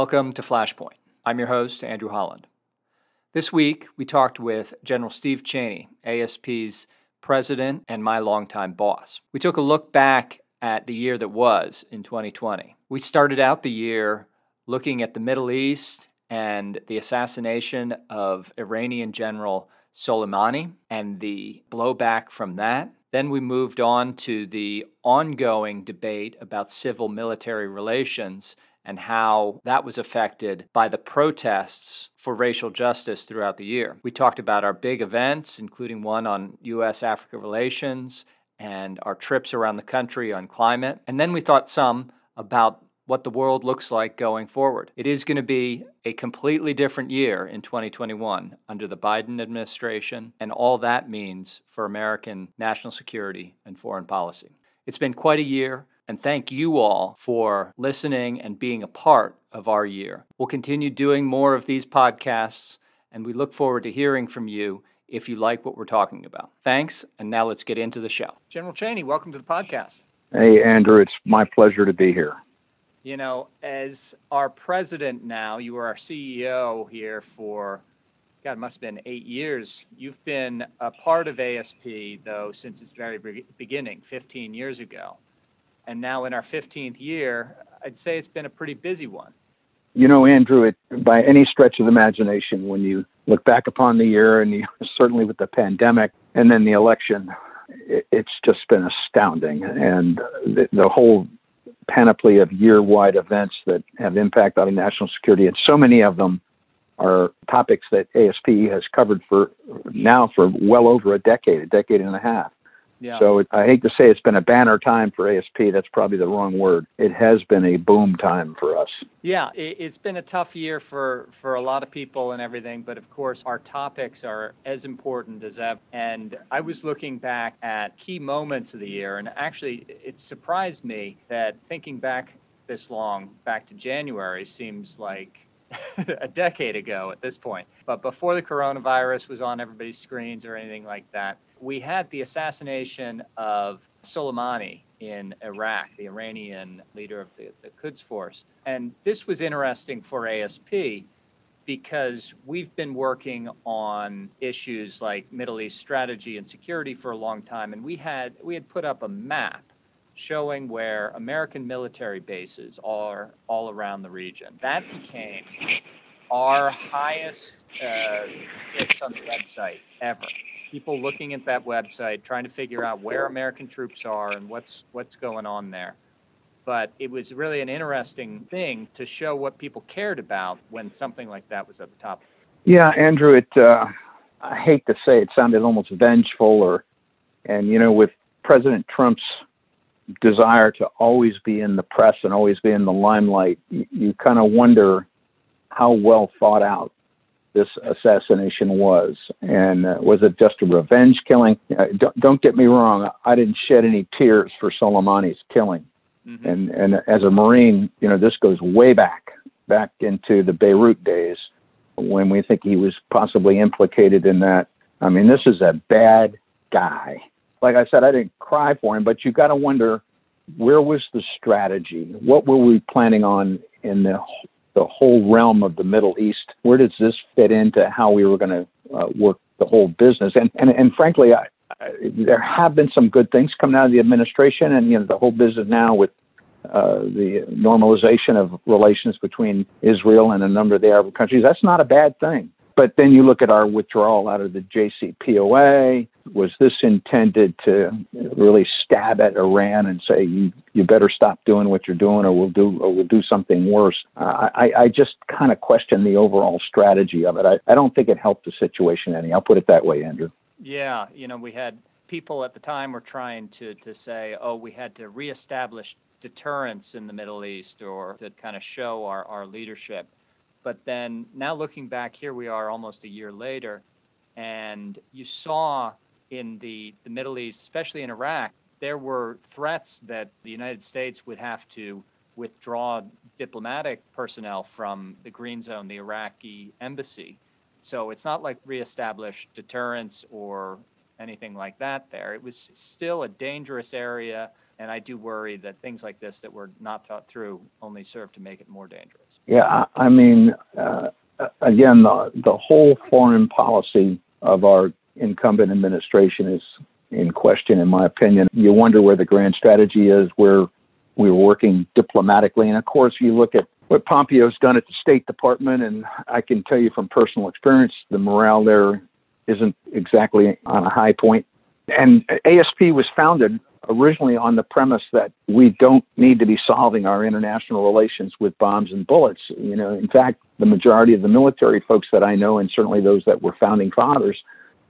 Welcome to Flashpoint. I'm your host, Andrew Holland. This week, we talked with General Steve Cheney, ASP's president and my longtime boss. We took a look back at the year that was in 2020. We started out the year looking at the Middle East and the assassination of Iranian General Soleimani and the blowback from that. Then we moved on to the ongoing debate about civil military relations and how that was affected by the protests for racial justice throughout the year. We talked about our big events, including one on U.S. Africa relations and our trips around the country on climate. And then we thought some about what the world looks like going forward. It is going to be a completely different year in 2021 under the Biden administration and all that means for American national security and foreign policy. It's been quite a year, and thank you all for listening and being a part of our year. We'll continue doing more of these podcasts, and we look forward to hearing from you if you like what we're talking about. Thanks, and now let's get into the show. General Cheney, welcome to the podcast. Hey, Andrew, it's my pleasure to be here you know, as our president now, you were our CEO here for, God, it must have been eight years. You've been a part of ASP, though, since its very beginning, 15 years ago. And now in our 15th year, I'd say it's been a pretty busy one. You know, Andrew, it, by any stretch of the imagination, when you look back upon the year, and you, certainly with the pandemic and then the election, it, it's just been astounding. And the, the whole panoply of year-wide events that have impact on national security, and so many of them are topics that ASP has covered for now for well over a decade, a decade and a half. Yeah. So it, I hate to say it's been a banner time for ASP. That's probably the wrong word. It has been a boom time for us. Yeah, it, has been a tough year for for a lot of people and everything. But of course, our topics are as important as ever. And I was looking back at key moments of the year, and actually, it surprised me that thinking back this long, back to January, seems like a decade ago at this point. But before the coronavirus was on everybody's screens or anything like that, we had the assassination of Soleimani in Iraq, the Iranian leader of the, the Quds Force. And this was interesting for ASP because we've been working on issues like Middle East strategy and security for a long time. And we had we had put up a map showing where American military bases are all around the region. That became our highest uh, hits on the website ever. People looking at that website, trying to figure out where American troops are and what's what's going on there. But it was really an interesting thing to show what people cared about when something like that was at the top. Yeah, Andrew, it. Uh, I hate to say it sounded almost vengeful, or, and you know, with President Trump's desire to always be in the press and always be in the limelight, you, you kind of wonder how well thought out this assassination was. And uh, was it just a revenge killing? Uh, don't, don't, get me wrong, I didn't shed any tears for Soleimani's killing. Mm-hmm. And, and as a Marine, you know, this goes way back, back into the Beirut days when we think he was possibly implicated in that. I mean, this is a bad guy like I said, I didn't cry for him, but you got to wonder where was the strategy? What were we planning on in the the whole realm of the Middle East? Where does this fit into how we were going to uh, work the whole business? And and and frankly, I, I, there have been some good things coming out of the administration, and you know the whole business now with uh, the normalization of relations between Israel and a number of the Arab countries. That's not a bad thing. But then you look at our withdrawal out of the JCPOA. Was this intended to really stab at Iran and say you you better stop doing what you're doing, or we'll do or we'll do something worse? Uh, I I just kind of question the overall strategy of it. I, I don't think it helped the situation any. I'll put it that way, Andrew. Yeah, you know we had people at the time were trying to to say, oh, we had to reestablish deterrence in the Middle East or to kind of show our, our leadership. But then now looking back, here we are almost a year later, and you saw in the, the Middle East, especially in Iraq, there were threats that the United States would have to withdraw diplomatic personnel from the Green Zone, the Iraqi embassy. So it's not like reestablished deterrence or anything like that there. It was still a dangerous area, and I do worry that things like this that were not thought through only serve to make it more dangerous. Yeah, I mean, uh, again, the, the whole foreign policy of our incumbent administration is in question, in my opinion. You wonder where the grand strategy is, where we're working diplomatically. And of course, you look at what Pompeo's done at the State Department, and I can tell you from personal experience, the morale there isn't exactly on a high point. And ASP was founded originally on the premise that we don't need to be solving our international relations with bombs and bullets. You know, in fact, the majority of the military folks that I know, and certainly those that were founding fathers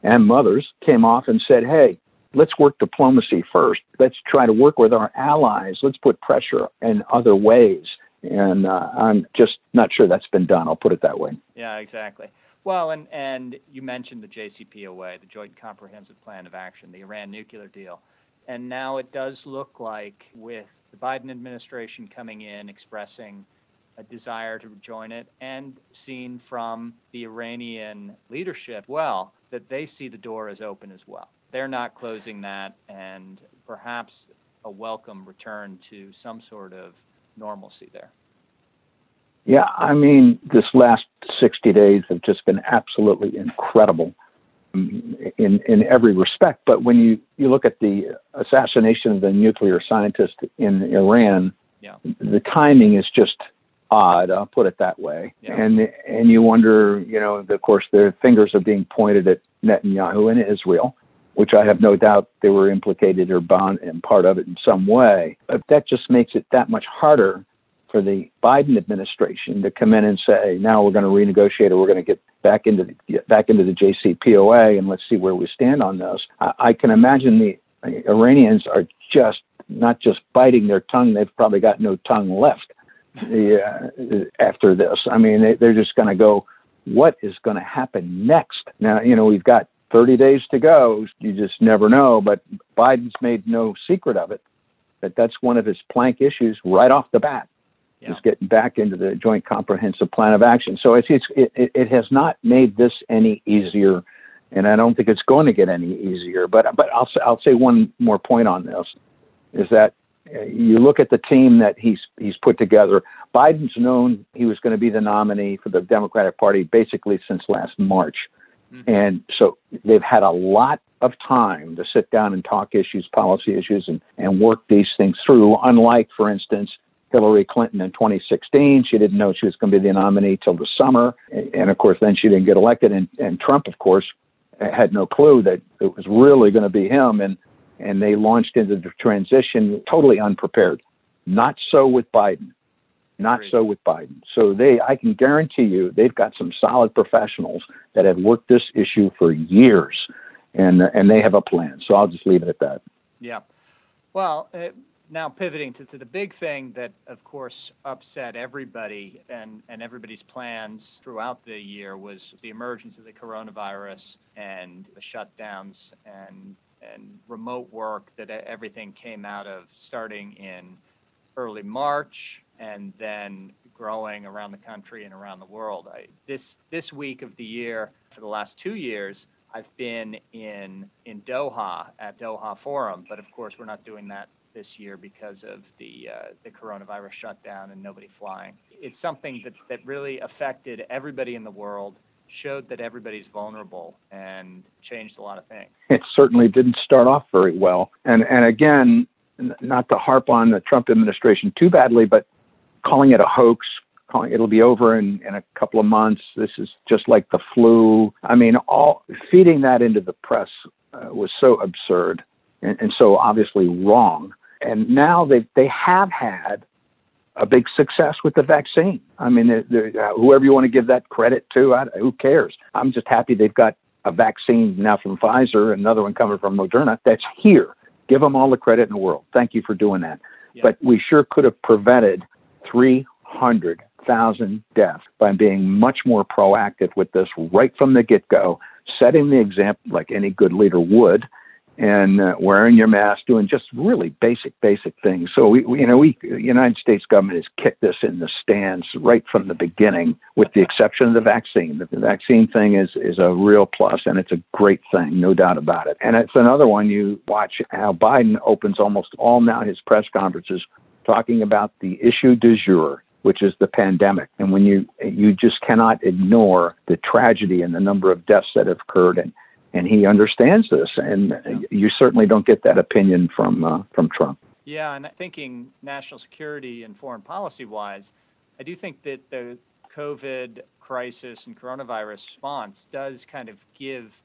and mothers, came off and said, hey, let's work diplomacy first. Let's try to work with our allies. Let's put pressure in other ways. And uh, I'm just not sure that's been done. I'll put it that way. Yeah, exactly. Well, and, and you mentioned the JCPOA, the Joint Comprehensive Plan of Action, the Iran nuclear deal. And now it does look like, with the Biden administration coming in expressing a desire to join it, and seen from the Iranian leadership, well, that they see the door as open as well. They're not closing that, and perhaps a welcome return to some sort of normalcy there. Yeah, I mean, this last 60 days have just been absolutely incredible um, in in every respect. But when you you look at the assassination of the nuclear scientist in Iran, yeah. the timing is just odd. I'll put it that way. Yeah. And and you wonder, you know, of course, their fingers are being pointed at Netanyahu and Israel which I have no doubt they were implicated or bound and part of it in some way. But that just makes it that much harder for the Biden administration to come in and say, now we're going to renegotiate or we're going to get back into the back into the JCPOA and let's see where we stand on this. I, I can imagine the Iranians are just not just biting their tongue; they've probably got no tongue left yeah, after this. I mean, they, they're just going to go. What is going to happen next? Now, you know, we've got 30 days to go. You just never know. But Biden's made no secret of it that that's one of his plank issues right off the bat. Yeah. Is getting back into the Joint Comprehensive Plan of Action. So it's, it's it, it has not made this any easier, and I don't think it's going to get any easier. But but I'll I'll say one more point on this is that you look at the team that he's he's put together. Biden's known he was going to be the nominee for the Democratic Party basically since last March. Mm-hmm. And so they've had a lot of time to sit down and talk issues, policy issues, and, and work these things through. Unlike, for instance, Hillary Clinton in 2016, she didn't know she was going to be the nominee till the summer. And of course, then she didn't get elected. And, and Trump, of course, had no clue that it was really going to be him. And, and they launched into the transition totally unprepared. Not so with Biden. Not so with Biden. So they, I can guarantee you, they've got some solid professionals that have worked this issue for years, and and they have a plan. So I'll just leave it at that. Yeah. Well, uh, now pivoting to, to the big thing that, of course, upset everybody and, and everybody's plans throughout the year was the emergence of the coronavirus and the shutdowns and and remote work that everything came out of starting in early March and then growing around the country and around the world. I, this this week of the year, for the last two years, I've been in in Doha at Doha Forum, but of course we're not doing that this year because of the uh, the coronavirus shutdown and nobody flying. It's something that that really affected everybody in the world. Showed that everybody's vulnerable and changed a lot of things. It certainly didn't start off very well. And and again, not to harp on the Trump administration too badly, but calling it a hoax, calling it'll be over in, in a couple of months. This is just like the flu. I mean, all feeding that into the press uh, was so absurd and, and so obviously wrong. And now they they have had a big success with the vaccine. I mean, they're, they're, uh, whoever you want to give that credit to, I, who cares? I'm just happy they've got a vaccine now from Pfizer, another one coming from Moderna that's here. Give them all the credit in the world. Thank you for doing that. Yeah. But we sure could have prevented 300,000 deaths by being much more proactive with this right from the get go, setting the example like any good leader would, and uh, wearing your mask, doing just really basic, basic things. So we, we, you know, we, the United States government has kicked this in the stands right from the beginning, with the exception of the vaccine. The, the vaccine thing is is a real plus, and it's a great thing, no doubt about it. And it's another one you watch how Biden opens almost all now his press conferences talking about the issue du jour, which is the pandemic. And when you you just cannot ignore the tragedy and the number of deaths that have occurred, and and he understands this, and you certainly don't get that opinion from uh, from Trump. Yeah, and thinking national security and foreign policy wise, I do think that the COVID crisis and coronavirus response does kind of give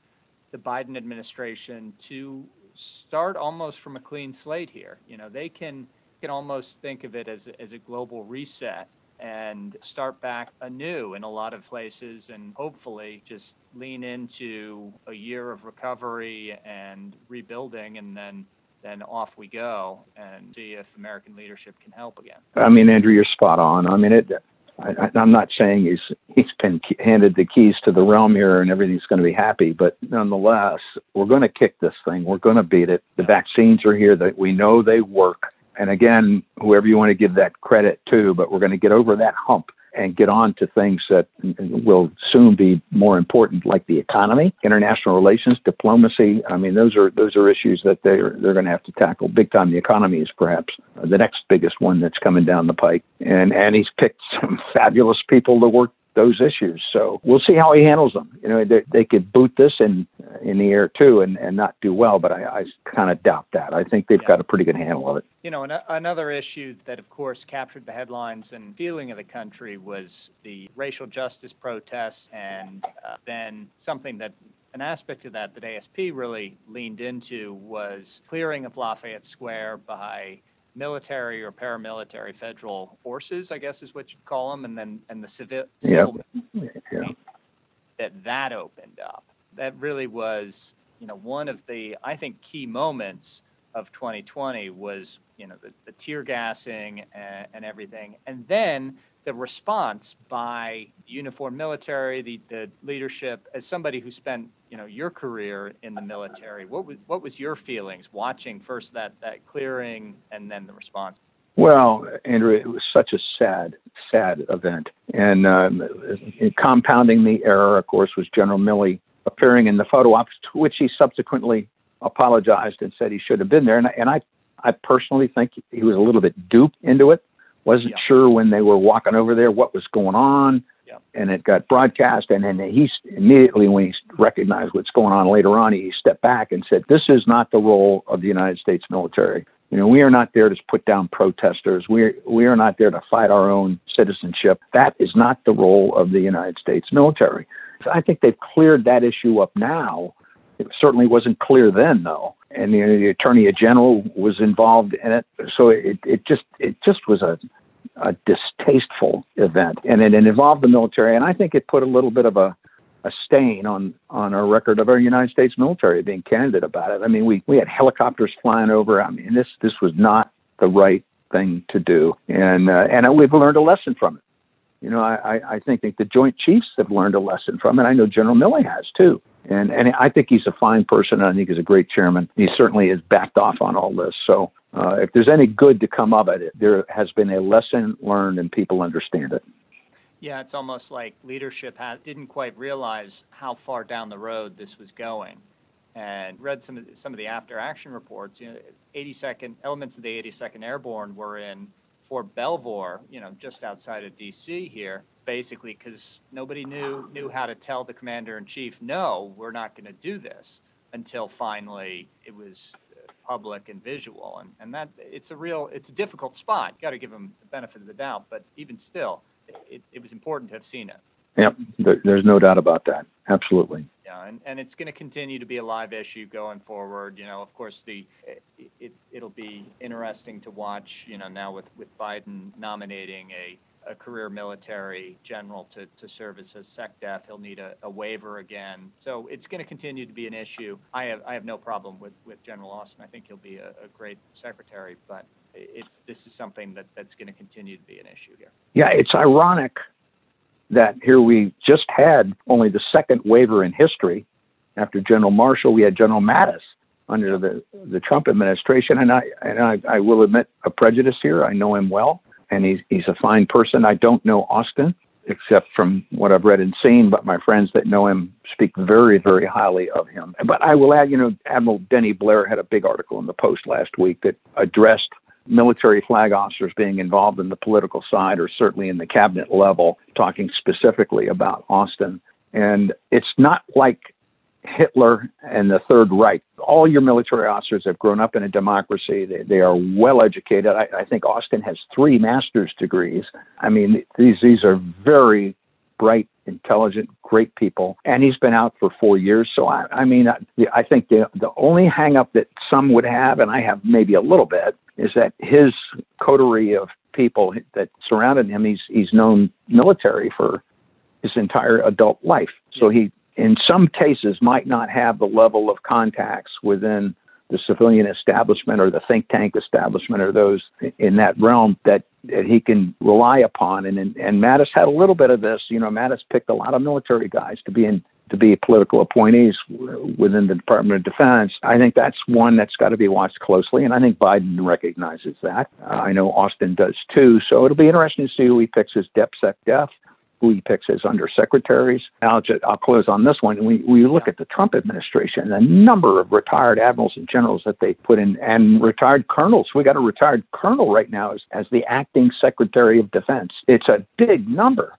the Biden administration to start almost from a clean slate here. You know, they can can almost think of it as a, as a global reset and start back anew in a lot of places and hopefully just lean into a year of recovery and rebuilding and then then off we go and see if American leadership can help again. I mean, Andrew, you're spot on. I mean, it. I, am not saying he's he's been handed the keys to the realm here and everything's going to be happy, but nonetheless, we're going to kick this thing. We're going to beat it. The vaccines are here. That we know they work. And again, whoever you want to give that credit to, but we're going to get over that hump and get on to things that will soon be more important, like the economy, international relations, diplomacy. I mean, those are those are issues that they're they're going to have to tackle big time. The economy is perhaps the next biggest one that's coming down the pike, and and he's picked some fabulous people to work those issues. So we'll see how he handles them. You know, they, they could boot this in in the air too and, and not do well, but I, I kind of doubt that. I think they've yeah. got a pretty good handle of it. You know, an- another issue that, of course, captured the headlines and feeling of the country was the racial justice protests, and uh, then something that an aspect of that that ASP really leaned into was clearing of Lafayette Square by military or paramilitary federal forces, I guess is what you'd call them, and then and the civil, civil yeah. yeah. that that opened up. That really was, you know, one of the I think key moments of 2020 was, you know, the, the tear gassing and, and everything, and then the response by uniformed military, the, the leadership, as somebody who spent you know your career in the military, what was what was your feelings watching first that that clearing and then the response? Well, Andrew, it was such a sad, sad event, and um, compounding the error, of course, was General Milley appearing in the photo ops, to which he subsequently apologized and said he should have been there. And, and I, I personally think he was a little bit duped into it wasn't yeah. sure when they were walking over there what was going on. And it got broadcast, and then he immediately, when he recognized what's going on later on, he stepped back and said, "This is not the role of the United States military. You know, we are not there to put down protesters. We we are not there to fight our own citizenship. That is not the role of the United States military." So I think they've cleared that issue up now. It certainly wasn't clear then, though and the, the attorney general was involved in it. So it, it just it just was a a distasteful event, and it, it involved the military. And I think it put a little bit of a a stain on on our record of our United States military being candid about it. I mean, we we had helicopters flying over. I mean, this this was not the right thing to do, and uh, and we've learned a lesson from it. You know, I I think the Joint Chiefs have learned a lesson from it. I know General Milley has too. And and I think he's a fine person. And I think he's a great chairman. He certainly has backed off on all this. So uh, if there's any good to come of it, there has been a lesson learned, and people understand it. Yeah, it's almost like leadership didn't quite realize how far down the road this was going, and read some of the, some of the after action reports. You know, 82nd elements of the 82nd Airborne were in Fort Belvoir, you know, just outside of D.C. here, basically because nobody knew knew how to tell the commander in chief, no, we're not going to do this until finally it was uh, public and visual, and and that it's a real it's a difficult spot. Got to give them the benefit of the doubt, but even still, it, it was important to have seen it. Yep, there's no doubt about that. Absolutely. Yeah, and, and it's going to continue to be a live issue going forward. You know, of course, the it, it it'll be interesting to watch. You know, now with with Biden nominating a a career military general to, to serve as a SecDef. He'll need a, a waiver again. So it's going to continue to be an issue. I have I have no problem with, with General Austin. I think he'll be a, a great secretary, but it's this is something that, that's going to continue to be an issue here. Yeah, it's ironic that here we just had only the second waiver in history. After General Marshall, we had General Mattis under the, the Trump administration. And I, and I, I will admit a prejudice here. I know him well and he's he's a fine person. I don't know Austin except from what I've read and seen, but my friends that know him speak very, very highly of him. But I will add, you know, Admiral Denny Blair had a big article in the Post last week that addressed military flag officers being involved in the political side or certainly in the cabinet level, talking specifically about Austin. And it's not like Hitler and the Third Reich. All your military officers have grown up in a democracy. They, they are well educated. I, I think Austin has three master's degrees. I mean, these these are very bright, intelligent, great people. And he's been out for four years. So, I, I mean, I, I think the, the only hangup that some would have, and I have maybe a little bit, is that his coterie of people that surrounded him, he's, he's known military for his entire adult life. So he, in some cases, might not have the level of contacts within the civilian establishment or the think tank establishment or those in that realm that, that he can rely upon. And, and, and Mattis had a little bit of this. You know, Mattis picked a lot of military guys to be in to be political appointees within the Department of Defense. I think that's one that's got to be watched closely, and I think Biden recognizes that. Uh, I know Austin does too. So it'll be interesting to see who he picks as DepSec Def who he picks as undersecretaries. I'll, just, I'll close on this one. We, we look at the Trump administration, the number of retired admirals and generals that they put in, and retired colonels. We got a retired colonel right now as, as the acting Secretary of Defense. It's a big number.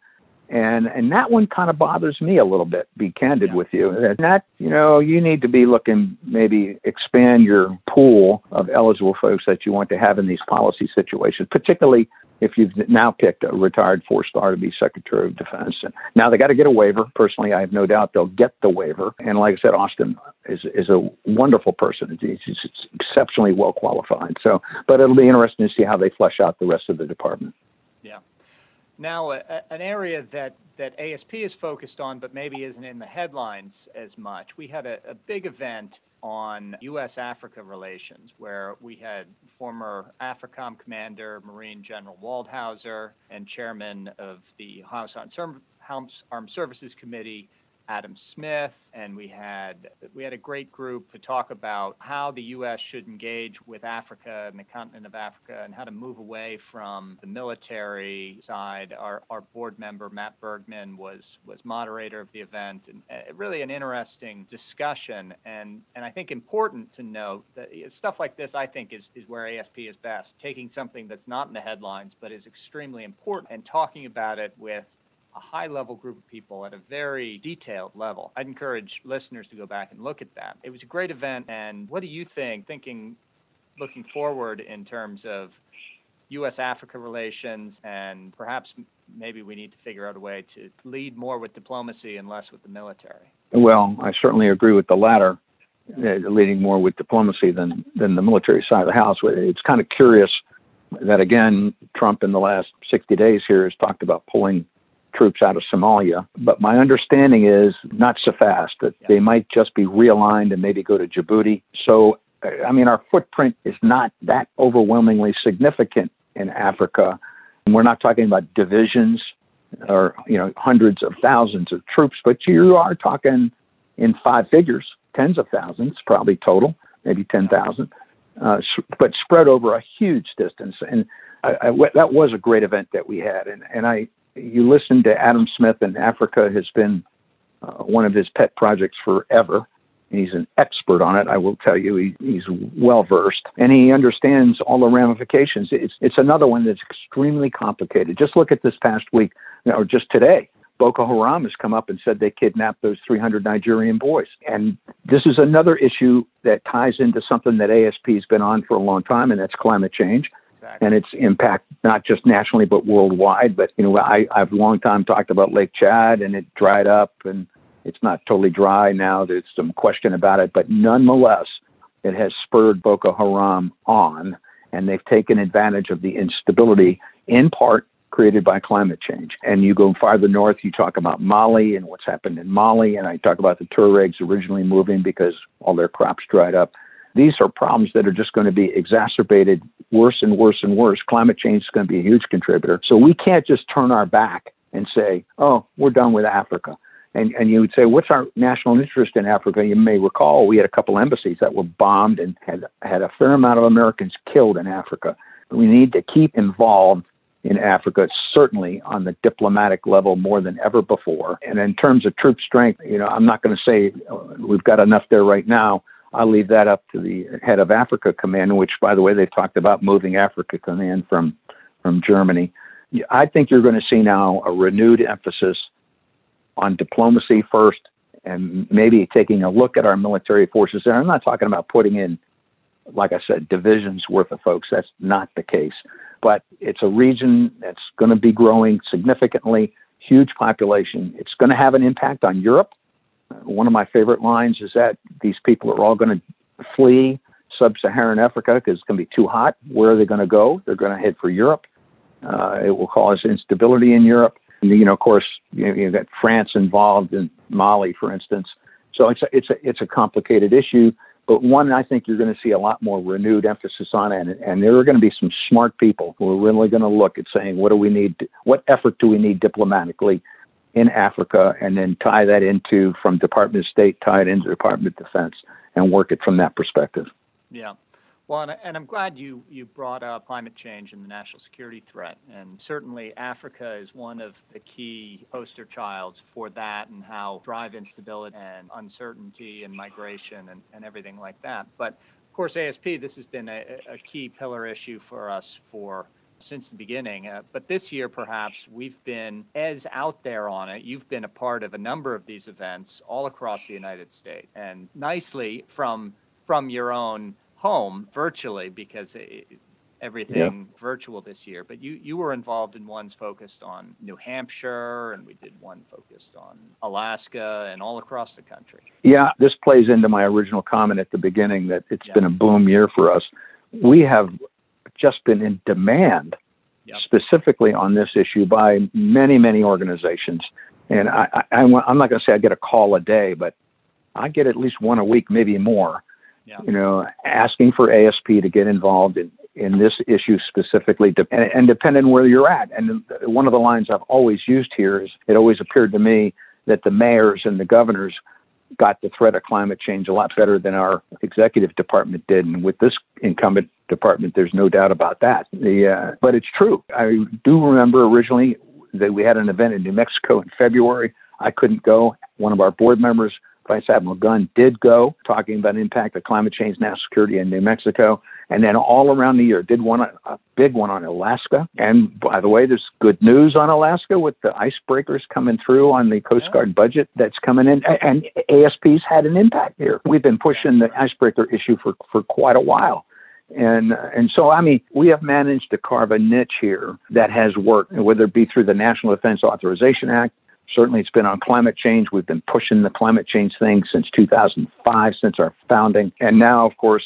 And and that one kind of bothers me a little bit. Be candid yeah. with you. That, that you know you need to be looking maybe expand your pool of eligible folks that you want to have in these policy situations, particularly if you've now picked a retired four star to be Secretary of Defense. And now they got to get a waiver. Personally, I have no doubt they'll get the waiver. And like I said, Austin is, is a wonderful person. He's, he's exceptionally well qualified. So, but it'll be interesting to see how they flesh out the rest of the department. Now, an area that, that ASP is focused on, but maybe isn't in the headlines as much. We had a, a big event on U.S. Africa relations where we had former AFRICOM commander, Marine General Waldhauser, and chairman of the House Armed Services Committee, Adam Smith, and we had we had a great group to talk about how the U.S. should engage with Africa and the continent of Africa, and how to move away from the military side. Our, our board member Matt Bergman was was moderator of the event, and uh, really an interesting discussion. And and I think important to note that stuff like this, I think, is is where ASP is best, taking something that's not in the headlines but is extremely important and talking about it with a high level group of people at a very detailed level. I'd encourage listeners to go back and look at that. It was a great event. And what do you think, thinking, looking forward in terms of U.S. Africa relations and perhaps maybe we need to figure out a way to lead more with diplomacy and less with the military? Well, I certainly agree with the latter. Uh, leading more with diplomacy than than the military side of the house. It's kind of curious that again, Trump in the last 60 days here has talked about pulling troops out of Somalia. But my understanding is not so fast, that they might just be realigned and maybe go to Djibouti. So, I mean, our footprint is not that overwhelmingly significant in Africa. We're not talking about divisions or, you know, hundreds of thousands of troops, but you are talking in five figures, tens of thousands, probably total, maybe 10,000, uh, but spread over a huge distance. And I, I, that was a great event that we had. And, and I, you listen to Adam Smith, and Africa has been uh, one of his pet projects forever. He's an expert on it, I will tell you. He, he's well versed and he understands all the ramifications. It's, it's another one that's extremely complicated. Just look at this past week, or just today. Boko Haram has come up and said they kidnapped those 300 Nigerian boys. And this is another issue that ties into something that ASP has been on for a long time, and that's climate change exactly. and its impact not just nationally but worldwide. But you know, I, I've long time talked about Lake Chad, and it dried up, and it's not totally dry now. There's some question about it, but nonetheless, it has spurred Boko Haram on, and they've taken advantage of the instability, in part created by climate change. And you go farther north, you talk about Mali and what's happened in Mali, and I talk about the Tuaregs originally moving because all their crops dried up. These are problems that are just going to be exacerbated worse and worse and worse. Climate change is going to be a huge contributor. So we can't just turn our back and say, oh, we're done with Africa. And, and you would say, what's our national interest in Africa? You may recall we had a couple embassies that were bombed and had, had a fair amount of Americans killed in Africa. We need to keep involved in Africa, certainly on the diplomatic level more than ever before. And in terms of troop strength, you know, I'm not going to say uh, we've got enough there right now. I'll leave that up to the head of Africa Command, which, by the way, they've talked about moving Africa Command from from Germany. I think you're going to see now a renewed emphasis on diplomacy first, and maybe taking a look at our military forces. And I'm not talking about putting in, like I said, divisions worth of folks. That's not the case. But it's a region that's going to be growing significantly, huge population. It's going to have an impact on Europe. One of my favorite lines is that these people are all going to flee sub-Saharan Africa because it's going to be too hot. Where are they going to go? They're going to head for Europe. Uh, it will cause instability in Europe. And, you know, of course, you know, you've got France involved in Mali, for instance. So it's a, it's a, it's a complicated issue, but one I think you're going to see a lot more renewed emphasis on. And, and there are going to be some smart people who are really going to look at saying, what do we need? What effort do we need diplomatically in Africa? And then tie that into from Department of State, tie it into Department of Defense and work it from that perspective. Yeah. Well, and, I'm glad you, you brought up climate change and the national security threat. And certainly Africa is one of the key poster childs for that and how drive instability and uncertainty and migration and, and everything like that. But of course, ASP, this has been a, a key pillar issue for us for since the beginning. Uh, but this year, perhaps, we've been as out there on it. You've been a part of a number of these events all across the United States. And nicely from from your own home virtually because it, everything yeah. virtual this year. But you you were involved in ones focused on New Hampshire, and we did one focused on Alaska and all across the country. Yeah, this plays into my original comment at the beginning that it's yeah. been a boom year for us. We have just been in demand. Yep. Specifically on this issue by many, many organizations. And I, I, I'm not going to say I get a call a day, but I get at least one a week, maybe more, yeah. you know, asking for ASP to get involved in, in this issue specifically, and, and depending where you're at. And one of the lines I've always used here is it always appeared to me that the mayors and the governors got the threat of climate change a lot better than our executive department did. And with this incumbent department, there's no doubt about that. The, uh, but it's true. I do remember originally that we had an event in New Mexico in February. I couldn't go. One of our board members Vice Admiral Gunn did go, talking about impact of climate change, national security in New Mexico, and then all around the year did one a big one on Alaska. And by the way, there's good news on Alaska with the icebreakers coming through on the Coast Guard budget that's coming in, and ASP's had an impact here. We've been pushing the icebreaker issue for for quite a while. And and so I mean we have managed to carve a niche here that has worked, whether it be through the National Defense Authorization Act, Certainly, it's been on climate change. We've been pushing the climate change thing since 2005, since our founding. And now, of course,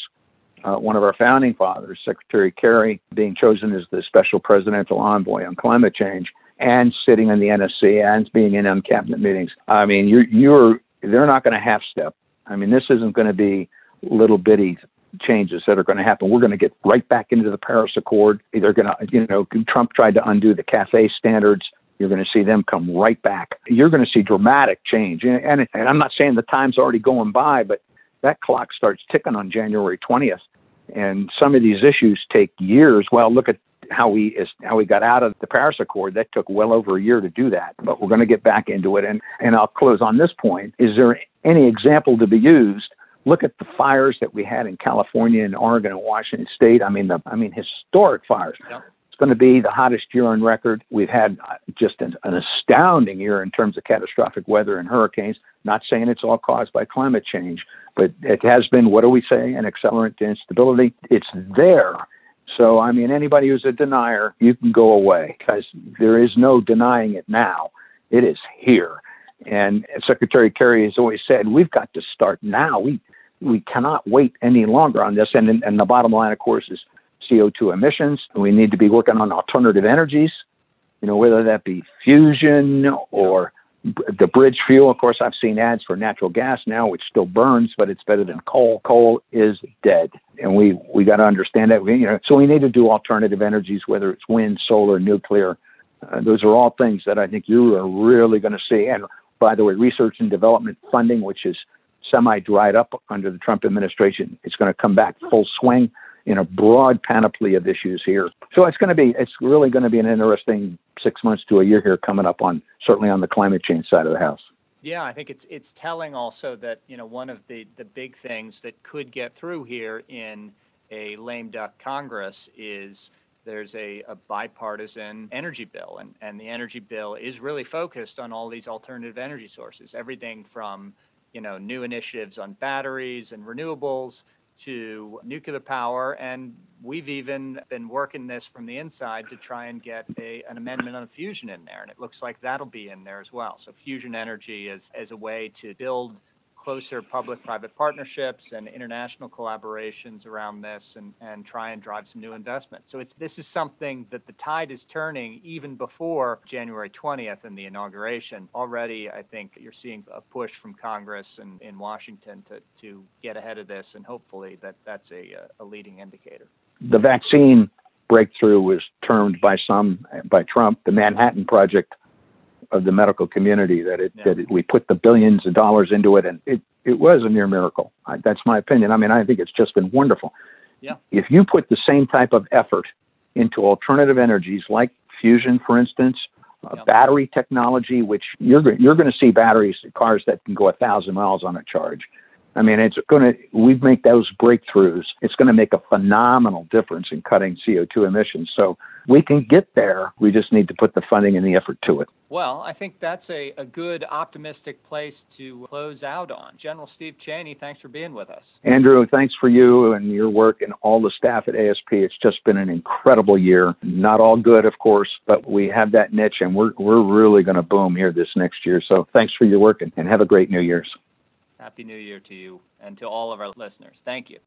uh, one of our founding fathers, Secretary Kerry, being chosen as the special presidential envoy on climate change and sitting in the NSC and being in on cabinet meetings. I mean, you're, you're they're not going to half step. I mean, this isn't going to be little bitty changes that are going to happen. We're going to get right back into the Paris Accord. They're going to, you know, Trump tried to undo the CAFE standards. You're going to see them come right back. You're going to see dramatic change. And, and, and I'm not saying the time's already going by, but that clock starts ticking on January 20th. And some of these issues take years. Well, look at how we is how we got out of the Paris Accord. That took well over a year to do that, but we're going to get back into it. And and I'll close on this point. Is there any example to be used? Look at the fires that we had in California and Oregon and Washington State. I mean the I mean historic fires. Yep going to be the hottest year on record. We've had uh, just an, an, astounding year in terms of catastrophic weather and hurricanes. Not saying it's all caused by climate change, but it has been, what do we say, an accelerant to instability. It's there. So, I mean, anybody who's a denier, you can go away because there is no denying it now. It is here. And Secretary Kerry has always said, we've got to start now. We we cannot wait any longer on this. And, and the bottom line, of course, is CO2 emissions. We need to be working on alternative energies, you know, whether that be fusion or the bridge fuel. Of course, I've seen ads for natural gas now, which still burns, but it's better than coal. Coal is dead, and we we got to understand that. We, you know, so we need to do alternative energies, whether it's wind, solar, nuclear. Uh, those are all things that I think you are really going to see. And by the way, research and development funding, which is semi dried up under the Trump administration, is going to come back full swing in a broad panoply of issues here. So it's going to be, it's really going to be an interesting six months to a year here coming up on certainly on the climate change side of the house. Yeah, I think it's it's telling also that you know one of the the big things that could get through here in a lame duck Congress is there's a, a, bipartisan energy bill, and, and the energy bill is really focused on all these alternative energy sources, everything from you know new initiatives on batteries and renewables to nuclear power. And we've even been working this from the inside to try and get a, an amendment on fusion in there. And it looks like that'll be in there as well. So fusion energy is as a way to build closer public-private partnerships and international collaborations around this and, and try and drive some new investment. So it's this is something that the tide is turning even before January 20th and the inauguration. Already, I think you're seeing a push from Congress and in Washington to, to get ahead of this, and hopefully that that's a, a leading indicator. The vaccine breakthrough was termed by some, by Trump, the Manhattan Project of the medical community that it, yeah. that it, we put the billions of dollars into it, and it it was a near miracle. I, that's my opinion. I mean, I think it's just been wonderful. Yeah. If you put the same type of effort into alternative energies like fusion, for instance, uh, yeah. battery technology, which you're you're going to see batteries cars that can go a thousand miles on a charge. I mean, it's going to, we make those breakthroughs. It's going to make a phenomenal difference in cutting CO2 emissions. So we can get there. We just need to put the funding and the effort to it. Well, I think that's a, a good, optimistic place to close out on. General Steve Cheney, thanks for being with us. Andrew, thanks for you and your work and all the staff at ASP. It's just been an incredible year. Not all good, of course, but we have that niche and we're, we're really going to boom here this next year. So thanks for your work and, and have a great New Year's. Happy New Year to you and to all of our listeners. Thank you.